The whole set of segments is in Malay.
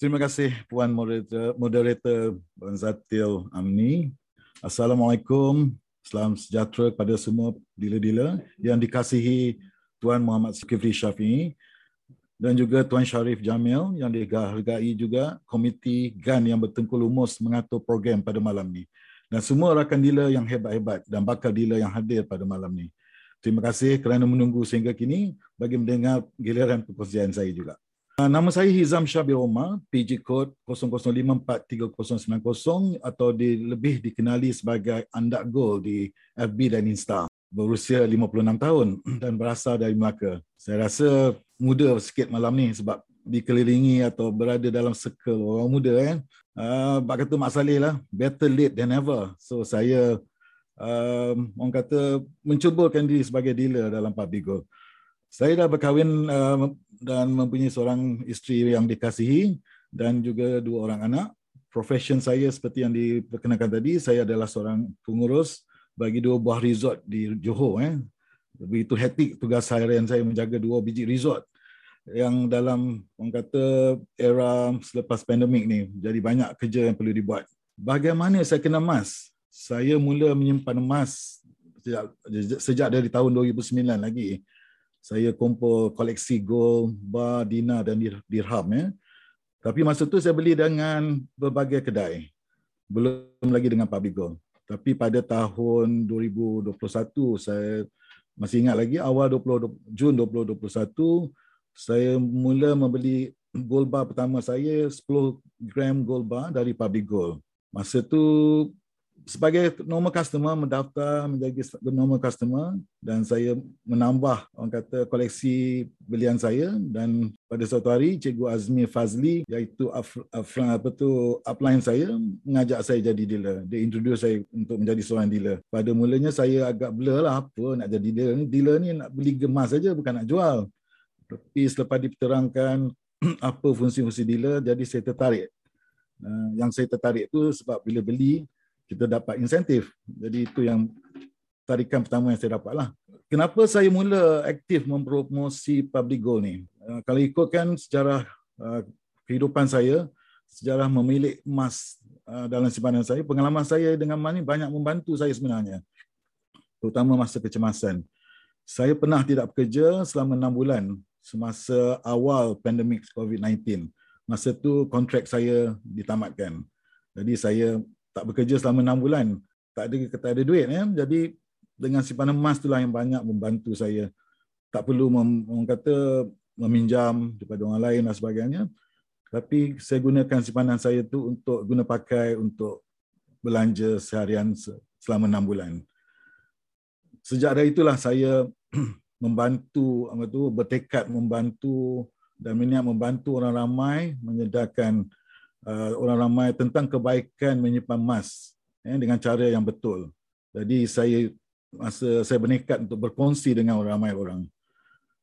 Terima kasih Puan Moderator, moderator Zatil Amni. Assalamualaikum. Salam sejahtera kepada semua dealer-dealer yang dikasihi Tuan Muhammad Zulkifli Syafi'i dan juga Tuan Sharif Jamil yang dihargai juga komiti GAN yang bertengkul lumus mengatur program pada malam ini dan semua rakan dealer yang hebat-hebat dan bakal dealer yang hadir pada malam ini. Terima kasih kerana menunggu sehingga kini bagi mendengar giliran perkongsian saya juga. Ah, nama saya Hizam Syabir Omar, PG Code 00543090 atau di, lebih dikenali sebagai Andak Gold di FB dan Insta. Berusia 56 tahun dan berasal dari Melaka. Saya rasa muda sikit malam ni sebab dikelilingi atau berada dalam circle orang muda kan. Uh, bak kata Mak Saleh lah, better late than never. So saya uh, orang kata mencubakan diri sebagai dealer dalam public gold. Saya dah berkahwin uh, dan mempunyai seorang isteri yang dikasihi dan juga dua orang anak. Profession saya seperti yang diperkenalkan tadi, saya adalah seorang pengurus bagi dua buah resort di Johor. Eh. Begitu hektik tugas harian saya menjaga dua biji resort yang dalam orang kata era selepas pandemik ni jadi banyak kerja yang perlu dibuat. Bagaimana saya kena emas? Saya mula menyimpan emas sejak, sejak dari tahun 2009 lagi saya kumpul koleksi gold, bar, dinar dan dirham ya. Tapi masa tu saya beli dengan berbagai kedai. Belum lagi dengan public gold. Tapi pada tahun 2021 saya masih ingat lagi awal 20 Jun 2021 saya mula membeli gold bar pertama saya 10 gram gold bar dari public gold. Masa tu sebagai normal customer mendaftar menjadi normal customer dan saya menambah orang kata koleksi belian saya. Dan pada suatu hari cikgu Azmi Fazli iaitu up, up, apa tu upline saya mengajak saya jadi dealer. Dia introduce saya untuk menjadi seorang dealer. Pada mulanya saya agak blur lah apa nak jadi dealer ni. Dealer ni nak beli gemas saja bukan nak jual. Tapi selepas diterangkan apa fungsi-fungsi dealer jadi saya tertarik. Yang saya tertarik tu sebab bila beli kita dapat insentif. Jadi itu yang tarikan pertama yang saya dapat lah. Kenapa saya mula aktif mempromosi public goal ni? Uh, kalau ikutkan sejarah uh, kehidupan saya, sejarah memilih emas uh, dalam simpanan saya, pengalaman saya dengan ni banyak membantu saya sebenarnya. Terutama masa kecemasan. Saya pernah tidak bekerja selama enam bulan semasa awal pandemik COVID-19. Masa tu kontrak saya ditamatkan. Jadi saya tak bekerja selama enam bulan, tak ada tak ada duit ya. Jadi dengan simpanan emas itulah yang banyak membantu saya. Tak perlu mem, orang kata meminjam daripada orang lain dan sebagainya. Tapi saya gunakan simpanan saya tu untuk guna pakai untuk belanja seharian selama enam bulan. Sejak dari itulah saya membantu apa tu bertekad membantu dan berniat membantu orang ramai menyedarkan uh, orang ramai tentang kebaikan menyimpan emas ya, dengan cara yang betul. Jadi saya masa saya berniat untuk berkongsi dengan orang ramai orang.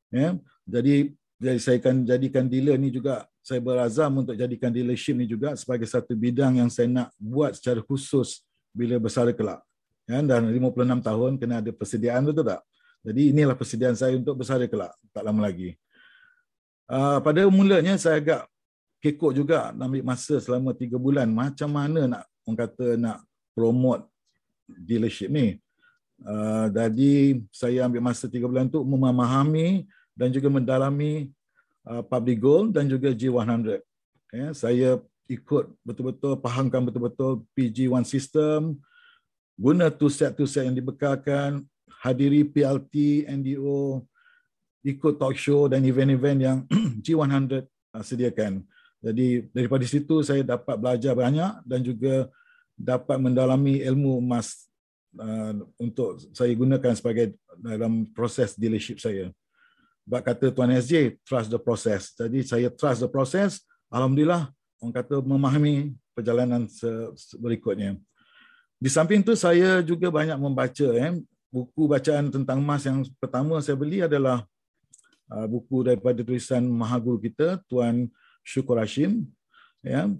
Ya, jadi jadi saya akan jadikan dealer ni juga saya berazam untuk jadikan dealership ni juga sebagai satu bidang yang saya nak buat secara khusus bila bersara kelak. Ya, dan 56 tahun kena ada persediaan betul tak? Jadi inilah persediaan saya untuk bersara kelak tak lama lagi. Uh, pada mulanya saya agak kekok juga ambil masa selama tiga bulan macam mana nak orang kata nak promote dealership ni. Uh, jadi saya ambil masa tiga bulan tu memahami dan juga mendalami uh, public goal dan juga G100. Okay, saya ikut betul-betul fahamkan betul-betul PG1 system, guna two set two set yang dibekalkan, hadiri PLT, NDO, ikut talk show dan event-event yang G100 uh, sediakan. Jadi daripada situ saya dapat belajar banyak dan juga dapat mendalami ilmu emas uh, untuk saya gunakan sebagai dalam proses dealership saya. Sebab kata Tuan SJ, trust the process. Jadi saya trust the process, Alhamdulillah orang kata memahami perjalanan berikutnya. Di samping itu saya juga banyak membaca eh, buku bacaan tentang emas yang pertama saya beli adalah uh, buku daripada tulisan Mahaguru kita, Tuan Syukur Hashim. Ya.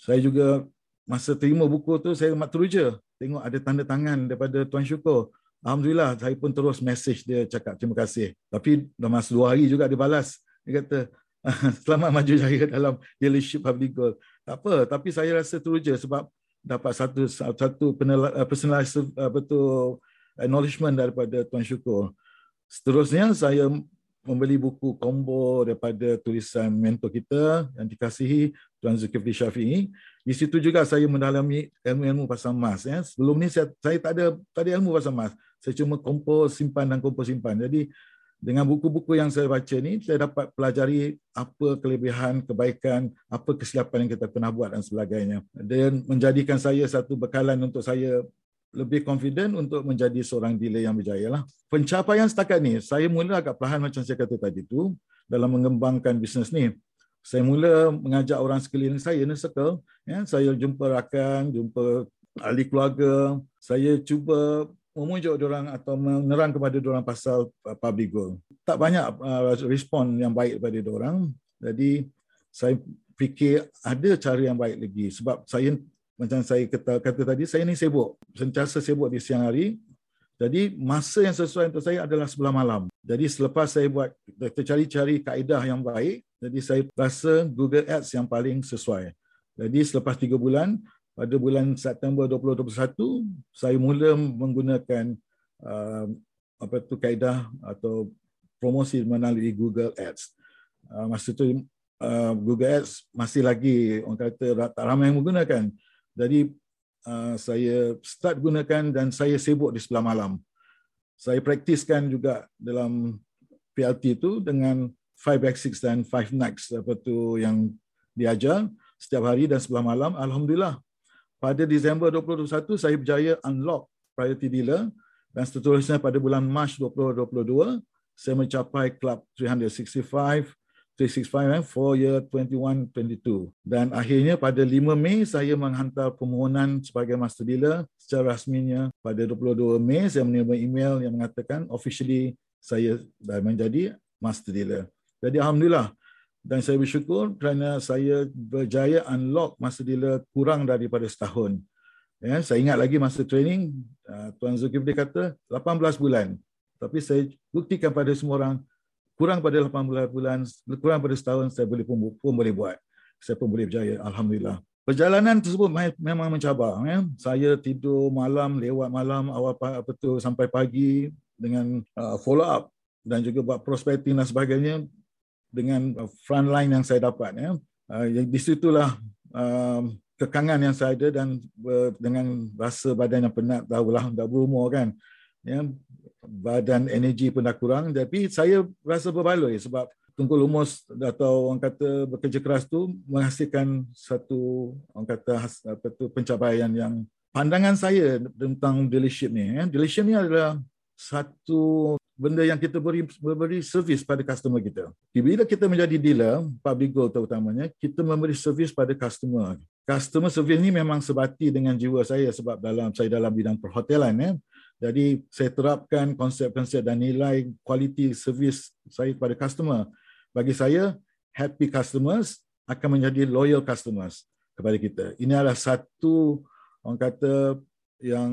Saya juga masa terima buku tu saya mak teruja tengok ada tanda tangan daripada Tuan Syukur. Alhamdulillah saya pun terus message dia cakap terima kasih. Tapi dalam masa dua hari juga dia balas. Dia kata selamat maju jaya dalam dealership public gold. Tak apa, tapi saya rasa teruja sebab dapat satu satu eh, personalized betul acknowledgement daripada Tuan Syukur. Seterusnya saya membeli buku combo daripada tulisan mentor kita yang dikasihi Tuan Zulkifli Syafi'i. Di situ juga saya mendalami ilmu-ilmu pasal emas. Ya. Sebelum ni saya, saya tak ada tak ada ilmu pasal emas. Saya cuma kompos simpan dan kompos simpan. Jadi dengan buku-buku yang saya baca ni saya dapat pelajari apa kelebihan, kebaikan, apa kesilapan yang kita pernah buat dan sebagainya. Dan menjadikan saya satu bekalan untuk saya lebih confident untuk menjadi seorang dealer yang berjaya lah. Pencapaian setakat ni, saya mula agak perlahan macam saya kata tadi tu dalam mengembangkan bisnes ni. Saya mula mengajak orang sekeliling saya ni circle, ya, saya jumpa rakan, jumpa ahli keluarga, saya cuba memujuk orang atau menerang kepada orang pasal uh, public goal. Tak banyak uh, respon yang baik daripada orang. Jadi saya fikir ada cara yang baik lagi sebab saya macam saya kata, kata tadi saya ni sibuk sentiasa sibuk di siang hari jadi masa yang sesuai untuk saya adalah sebelah malam jadi selepas saya buat tercari-cari kaedah yang baik jadi saya rasa Google Ads yang paling sesuai jadi selepas tiga bulan pada bulan September 2021 saya mula menggunakan uh, apa tu kaedah atau promosi melalui Google Ads. Uh, masa tu uh, Google Ads masih lagi orang kata tak ramai yang menggunakan. Jadi uh, saya start gunakan dan saya sibuk di sebelah malam. Saya praktiskan juga dalam PLT itu dengan 5x6 dan 5 nights apa tu yang diajar setiap hari dan sebelah malam. Alhamdulillah pada Disember 2021 saya berjaya unlock priority dealer dan seterusnya pada bulan Mac 2022 saya mencapai club 365 365 eh, for year 21-22 dan akhirnya pada 5 Mei saya menghantar permohonan sebagai master dealer secara rasminya pada 22 Mei saya menerima email yang mengatakan officially saya dah menjadi master dealer jadi alhamdulillah dan saya bersyukur kerana saya berjaya unlock masa dealer kurang daripada setahun. Ya, saya ingat lagi masa training, uh, Tuan Zulkifli kata 18 bulan. Tapi saya buktikan pada semua orang, kurang pada 18 bulan, kurang pada setahun, saya boleh pun, pun boleh buat. Saya pun boleh berjaya, Alhamdulillah. Perjalanan tersebut memang mencabar. Ya. Saya tidur malam, lewat malam, awal apa tu, sampai pagi dengan uh, follow up dan juga buat prospecting dan sebagainya dengan uh, front line yang saya dapat ya. Uh, di situlah uh, kekangan yang saya ada dan uh, dengan rasa badan yang penat tahulah dah berumur kan. Ya, badan energi pun dah kurang tapi saya rasa berbaloi sebab tunggu lumus atau orang kata bekerja keras tu menghasilkan satu orang kata apa tu pencapaian yang pandangan saya tentang dealership ni ya. Dealership ni adalah satu benda yang kita beri memberi servis pada customer kita. Bila kita menjadi dealer, public goal terutamanya, kita memberi servis pada customer. Customer service ni memang sebati dengan jiwa saya sebab dalam saya dalam bidang perhotelan ya. Jadi saya terapkan konsep-konsep dan nilai kualiti servis saya kepada customer. Bagi saya, happy customers akan menjadi loyal customers kepada kita. Ini adalah satu orang kata yang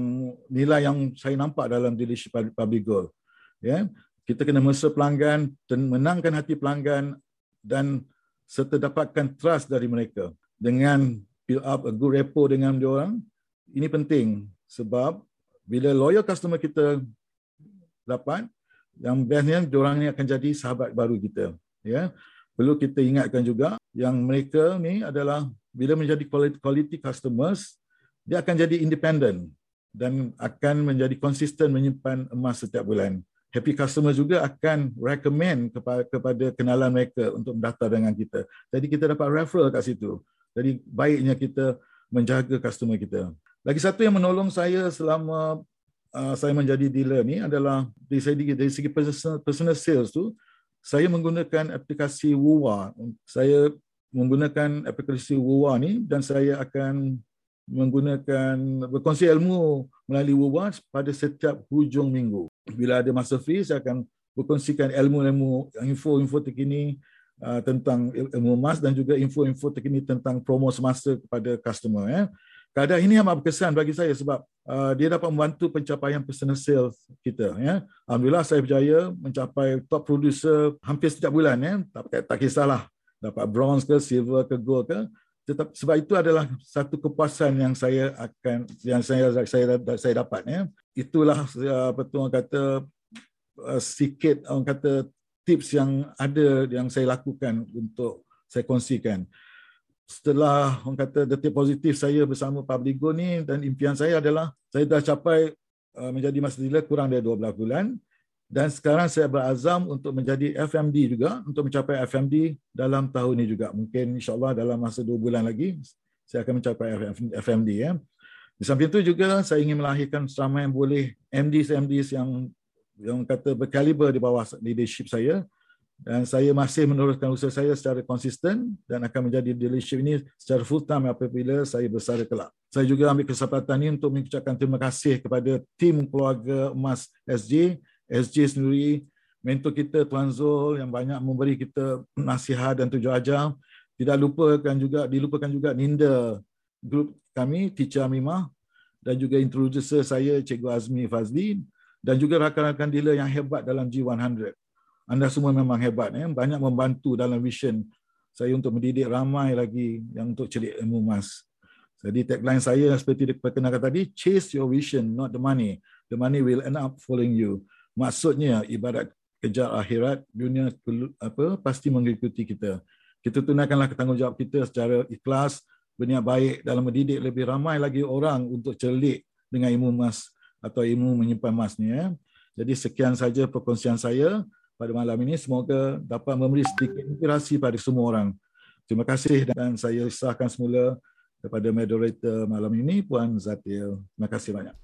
nilai yang saya nampak dalam dealership public goal ya kita kena mesra pelanggan menangkan hati pelanggan dan serta dapatkan trust dari mereka dengan build up a good rapport dengan dia orang ini penting sebab bila loyal customer kita dapat yang bestnya dia orang ni akan jadi sahabat baru kita ya perlu kita ingatkan juga yang mereka ni adalah bila menjadi quality, quality customers dia akan jadi independent dan akan menjadi konsisten menyimpan emas setiap bulan happy customer juga akan recommend kepada, kepada kenalan mereka untuk mendaftar dengan kita. Jadi kita dapat referral kat situ. Jadi baiknya kita menjaga customer kita. Lagi satu yang menolong saya selama uh, saya menjadi dealer ni adalah dari segi, dari segi personal, personal sales tu, saya menggunakan aplikasi WUWA. Saya menggunakan aplikasi WUWA ni dan saya akan menggunakan berkongsi ilmu melalui WUWA pada setiap hujung minggu bila ada masa free saya akan berkongsikan ilmu-ilmu info-info terkini uh, tentang ilmu emas dan juga info-info terkini tentang promo semasa kepada customer ya. Keadaan ini amat berkesan bagi saya sebab uh, dia dapat membantu pencapaian personal sales kita ya. Alhamdulillah saya berjaya mencapai top producer hampir setiap bulan ya. Tak tak kisahlah dapat bronze ke silver ke gold ke tetap sebab itu adalah satu kepuasan yang saya akan yang saya saya saya dapat ya itulah apa tu orang kata uh, sikit orang kata tips yang ada yang saya lakukan untuk saya kongsikan setelah orang kata detik positif saya bersama Publigo ni dan impian saya adalah saya dah capai uh, menjadi master dealer kurang dari 12 bulan. Dan sekarang saya berazam untuk menjadi FMD juga untuk mencapai FMD dalam tahun ini juga. Mungkin insyaallah dalam masa dua bulan lagi saya akan mencapai FMD ya. Di samping itu juga saya ingin melahirkan seramai yang boleh MDs MDs yang yang kata berkaliber di bawah leadership saya dan saya masih meneruskan usaha saya secara konsisten dan akan menjadi leadership ini secara full time apabila saya besar kelak. Saya juga ambil kesempatan ini untuk mengucapkan terima kasih kepada tim keluarga emas SJ SJ sendiri, mentor kita Tuan Zul yang banyak memberi kita nasihat dan tujuh ajar. Tidak lupakan juga dilupakan juga Ninda grup kami Teacher Amimah dan juga introducer saya Cikgu Azmi Fazli dan juga rakan-rakan dealer yang hebat dalam G100. Anda semua memang hebat ya, banyak membantu dalam vision saya untuk mendidik ramai lagi yang untuk celik ilmu emas. Jadi tagline saya seperti diperkenalkan tadi, chase your vision, not the money. The money will end up following you. Maksudnya ibarat kejar akhirat, dunia apa pasti mengikuti kita. Kita tunaikanlah tanggungjawab kita secara ikhlas, berniat baik dalam mendidik lebih ramai lagi orang untuk celik dengan ilmu emas atau ilmu menyimpan emas ni ya. Jadi sekian saja perkongsian saya pada malam ini semoga dapat memberi sedikit inspirasi pada semua orang. Terima kasih dan saya serahkan semula kepada moderator malam ini Puan Zatil. Terima kasih banyak.